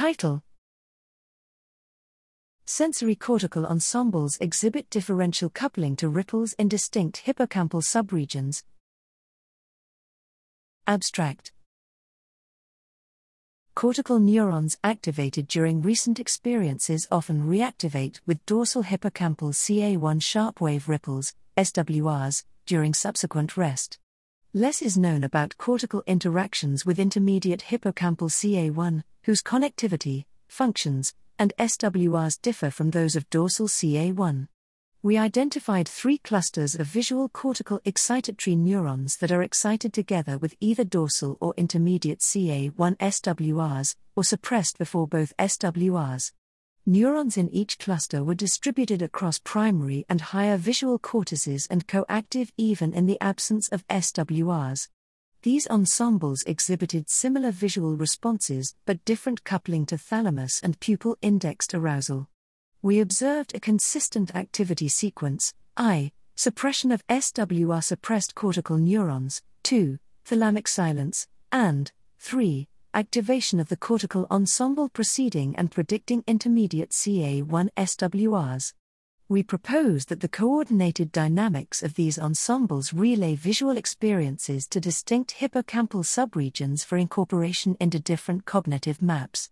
Title Sensory cortical ensembles exhibit differential coupling to ripples in distinct hippocampal subregions. Abstract Cortical neurons activated during recent experiences often reactivate with dorsal hippocampal CA1 sharp wave ripples, SWRs, during subsequent rest. Less is known about cortical interactions with intermediate hippocampal CA1, whose connectivity, functions, and SWRs differ from those of dorsal CA1. We identified three clusters of visual cortical excitatory neurons that are excited together with either dorsal or intermediate CA1 SWRs, or suppressed before both SWRs. Neurons in each cluster were distributed across primary and higher visual cortices and coactive even in the absence of SWRs. These ensembles exhibited similar visual responses but different coupling to thalamus and pupil indexed arousal. We observed a consistent activity sequence I. Suppression of SWR suppressed cortical neurons, 2. Thalamic silence, and 3. Activation of the cortical ensemble preceding and predicting intermediate CA1 SWRs we propose that the coordinated dynamics of these ensembles relay visual experiences to distinct hippocampal subregions for incorporation into different cognitive maps.